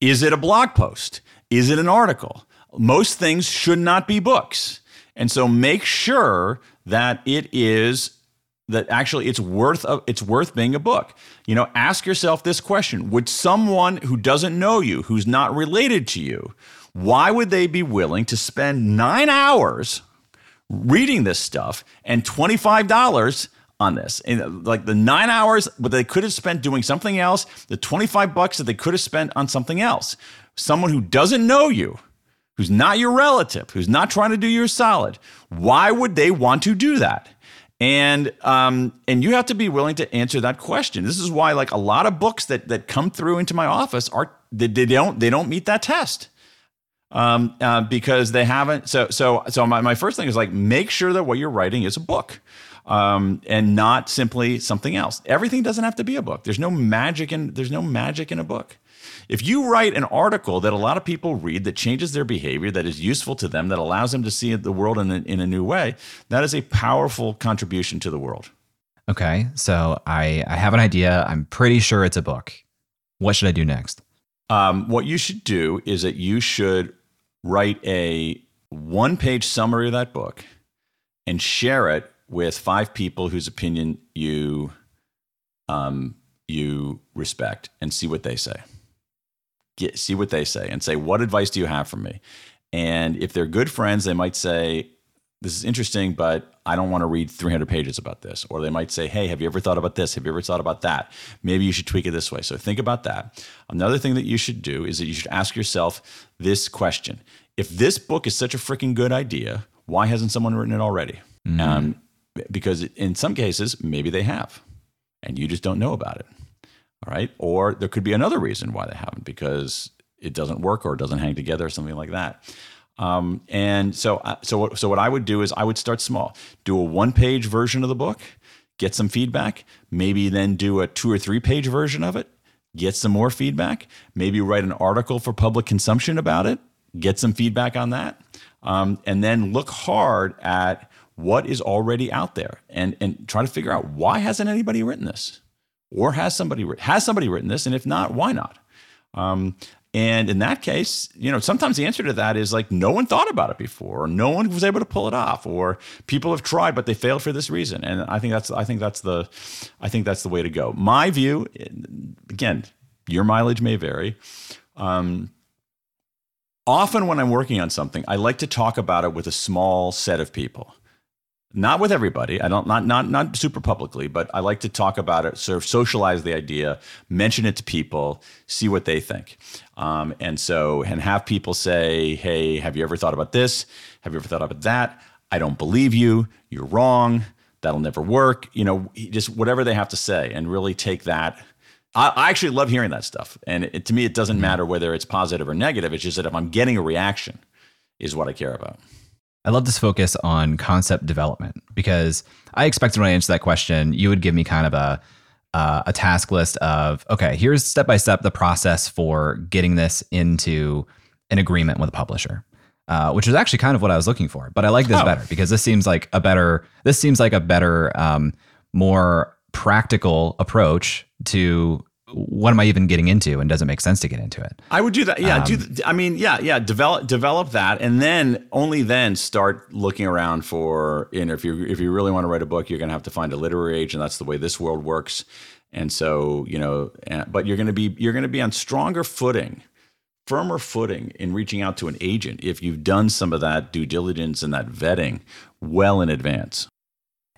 Is it a blog post? Is it an article? Most things should not be books, and so make sure that it is that actually it's worth a, it's worth being a book. You know, ask yourself this question: Would someone who doesn't know you, who's not related to you, why would they be willing to spend nine hours reading this stuff and twenty five dollars? on this. And uh, like the nine hours, but they could have spent doing something else, the 25 bucks that they could have spent on something else. Someone who doesn't know you, who's not your relative, who's not trying to do you a solid, why would they want to do that? And um, and you have to be willing to answer that question. This is why, like a lot of books that that come through into my office are they, they don't they don't meet that test um, uh, because they haven't. So so so my, my first thing is like make sure that what you're writing is a book um, and not simply something else. Everything doesn't have to be a book. There's no magic in there's no magic in a book. If you write an article that a lot of people read that changes their behavior, that is useful to them, that allows them to see the world in a, in a new way, that is a powerful contribution to the world. Okay, so I, I have an idea. I'm pretty sure it's a book. What should I do next? Um, what you should do is that you should write a one page summary of that book and share it with five people whose opinion you um, you respect and see what they say. Get, see what they say and say, what advice do you have for me? And if they're good friends, they might say, this is interesting, but I don't want to read 300 pages about this. Or they might say, hey, have you ever thought about this? Have you ever thought about that? Maybe you should tweak it this way. So think about that. Another thing that you should do is that you should ask yourself this question If this book is such a freaking good idea, why hasn't someone written it already? Um, because in some cases, maybe they have, and you just don't know about it. All right. Or there could be another reason why they haven't, because it doesn't work or it doesn't hang together or something like that. Um, and so, uh, so, what, so what I would do is I would start small, do a one page version of the book, get some feedback, maybe then do a two or three page version of it, get some more feedback, maybe write an article for public consumption about it, get some feedback on that, um, and then look hard at what is already out there and, and try to figure out why hasn't anybody written this? Or has somebody has somebody written this? And if not, why not? Um, and in that case, you know, sometimes the answer to that is like no one thought about it before, or no one was able to pull it off, or people have tried but they failed for this reason. And I think that's I think that's the I think that's the way to go. My view, again, Your mileage may vary. Um, often, when I'm working on something, I like to talk about it with a small set of people. Not with everybody. I don't not not not super publicly, but I like to talk about it, sort of socialize the idea, mention it to people, see what they think, um, and so and have people say, "Hey, have you ever thought about this? Have you ever thought about that? I don't believe you. You're wrong. That'll never work." You know, just whatever they have to say, and really take that I, I actually love hearing that stuff. And it, to me, it doesn't matter whether it's positive or negative. It's just that if I'm getting a reaction, is what I care about. I love this focus on concept development because I expected when I answered that question, you would give me kind of a uh, a task list of okay, here's step by step the process for getting this into an agreement with a publisher, uh, which is actually kind of what I was looking for. But I like this Oh. better because this seems like a better this seems like a better, um, more practical approach to what am I even getting into, and does it make sense to get into it? I would do that. Yeah, do. Um, th- I mean, yeah, yeah. Develop develop that, and then only then start looking around for. You know, if you if you really want to write a book, you're going to have to find a literary agent. That's the way this world works. And so, you know, and, but you're going to be you're going to be on stronger footing, firmer footing in reaching out to an agent if you've done some of that due diligence and that vetting well in advance.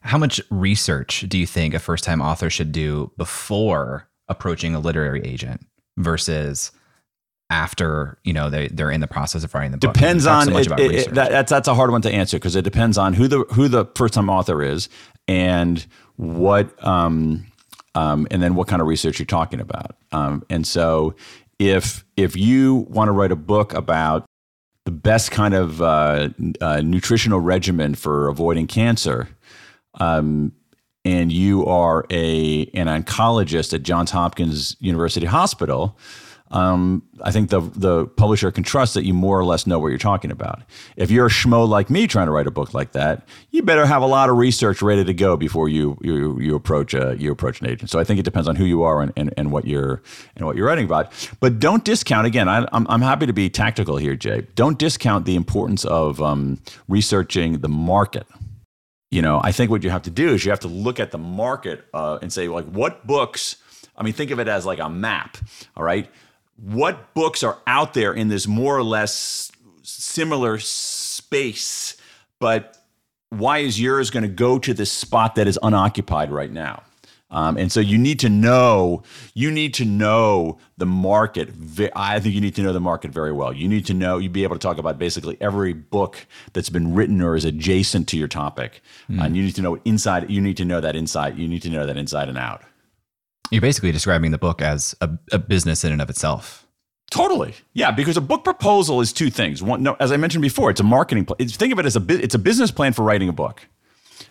How much research do you think a first time author should do before approaching a literary agent versus after you know they, they're in the process of writing the book? depends on so much it, about it- that, that's that's a hard one to answer because it depends on who the who the first time author is and what um, um, and then what kind of research you're talking about um, and so if if you want to write a book about the best kind of uh, uh, nutritional regimen for avoiding cancer um, and you are a an oncologist at Johns Hopkins University Hospital, um, I think the the publisher can trust that you more or less know what you're talking about. If you're a schmo like me trying to write a book like that, you better have a lot of research ready to go before you you, you approach a you approach an agent. So I think it depends on who you are and, and, and what you're and what you're writing about. But don't discount again. I, I'm I'm happy to be tactical here, Jay. Don't discount the importance of um, researching the market you know i think what you have to do is you have to look at the market uh, and say like what books i mean think of it as like a map all right? What books are out there in this more or less similar space but why is yours going to go to this spot that is unoccupied right now um, and so you need to know you need to know the market i think you need to know the market very well you need to know you'd be able to talk about basically every book that's been written or is adjacent to your topic and you need to know inside you need to know that inside you need to know that inside and out You're basically describing the book as a, a business in and of itself. Totally, yeah. Because a book proposal is two things. One, no, as I mentioned before, it's a marketing. plan. think of it as a it's a business plan for writing a book.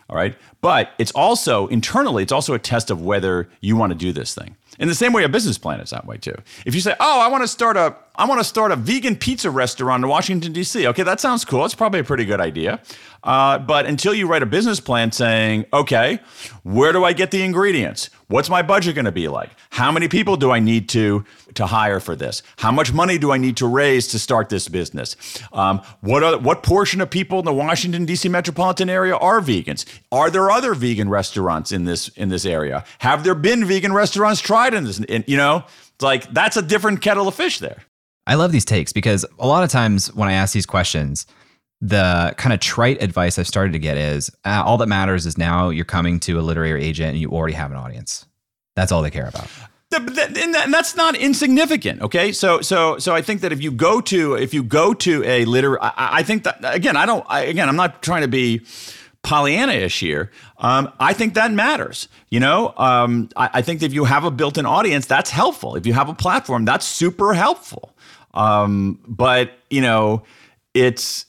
All right, but it's also internally, it's also a test of whether you want to do this thing. In the same way, a business plan is that way too. If you say, "Oh, I want to start a, I want to start a vegan pizza restaurant in Washington D.C." Okay, that sounds cool. It's probably a pretty good idea. Uh, but until you write a business plan saying, "Okay, where do I get the ingredients? What's my budget going to be like? How many people do I need to to hire for this? How much money do I need to raise to start this business? Um, what are, what portion of people in the Washington D.C. metropolitan area are vegans? Are there other vegan restaurants in this in this area? Have there been vegan restaurants tried in this? In, you know, it's like that's a different kettle of fish there. I love these takes because a lot of times when I ask these questions, the kind of trite advice I've started to get is uh, all that matters is now you're coming to a literary agent and you already have an audience. That's all they care about. And that's not insignificant. Okay, so so so I think that if you go to if you go to a liter, I, I think that again, I don't. I, again, I'm not trying to be Pollyanna-ish here. Um, I think that matters. You know, um, I, I think if you have a built-in audience, that's helpful. If you have a platform, that's super helpful. Um, but you know, it's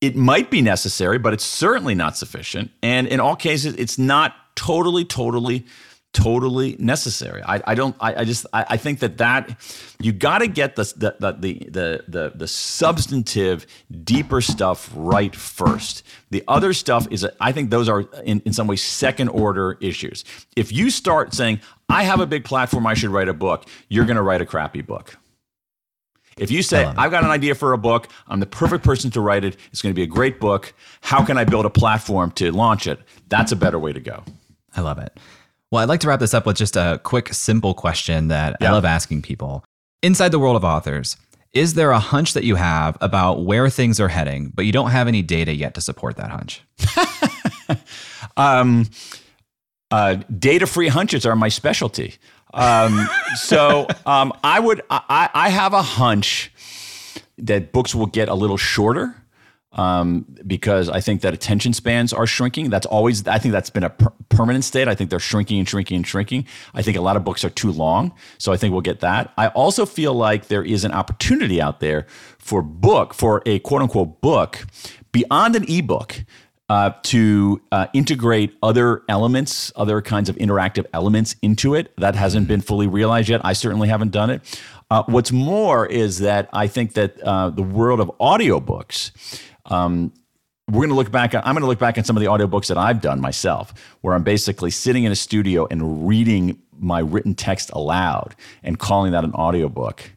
it might be necessary, but it's certainly not sufficient. And in all cases, it's not totally, totally, totally necessary. I, I don't. I, I just. I, I think that that you got to get the the, the the the the substantive, deeper stuff right first. The other stuff is. I think those are in, in some ways second order issues. If you start saying, "I have a big platform, I should write a book," you're going to write a crappy book. If you say, I've got an idea for a book, I'm the perfect person to write it, it's going to be a great book, how can I build a platform to launch it? That's a better way to go. I love it. Well, I'd like to wrap this up with just a quick, simple question that I love asking people. Inside the world of authors, is there a hunch that you have about where things are heading, but you don't have any data yet to support that hunch? Um, uh, data free hunches are my specialty. Um, so um, I would, I, I have a hunch that books will get a little shorter um, because I think that attention spans are shrinking. That's always, I think that's been a per- permanent state. I think they're shrinking and shrinking and shrinking. I think a lot of books are too long. So I think we'll get that. I also feel like there is an opportunity out there for book, for a quote unquote book beyond an ebook. Uh, to uh, integrate other elements, other kinds of interactive elements into it. That hasn't been fully realized yet. I certainly haven't done it. Uh, what's more is that I think that uh, the world of audiobooks, um, we're going to look back. I'm going to look back at some of the audiobooks that I've done myself, where I'm basically sitting in a studio and reading my written text aloud and calling that an audiobook.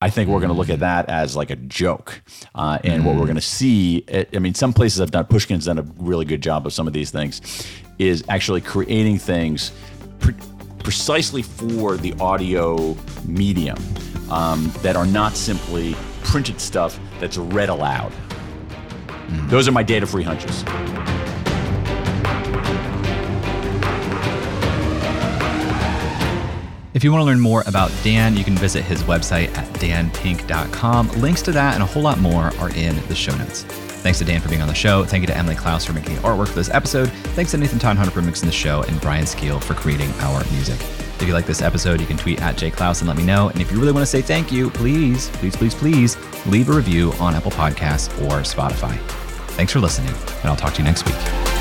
I think we're going to look at that as like a joke. Uh, and what we're going to see, I I mean, some places I've done, Pushkin's done a really good job of some of these things, is actually creating things pre- precisely for the audio medium um, that are not simply printed stuff that's read aloud. Those are my data free hunches. If you want to learn more about Dan, you can visit his website at danpink.com. Links to that and a whole lot more are in the show notes. Thanks to Dan for being on the show. Thank you to Emily Clouse for making the artwork for this episode. Thanks to Nathan Todhunter for mixing the show and Brian Skeel for creating our music. If you like this episode, you can tweet at jayclouse and let me know. And if you really want to say thank you, please, please, please, please leave a review on Apple Podcasts or Spotify. Thanks for listening, and I'll talk to you next week.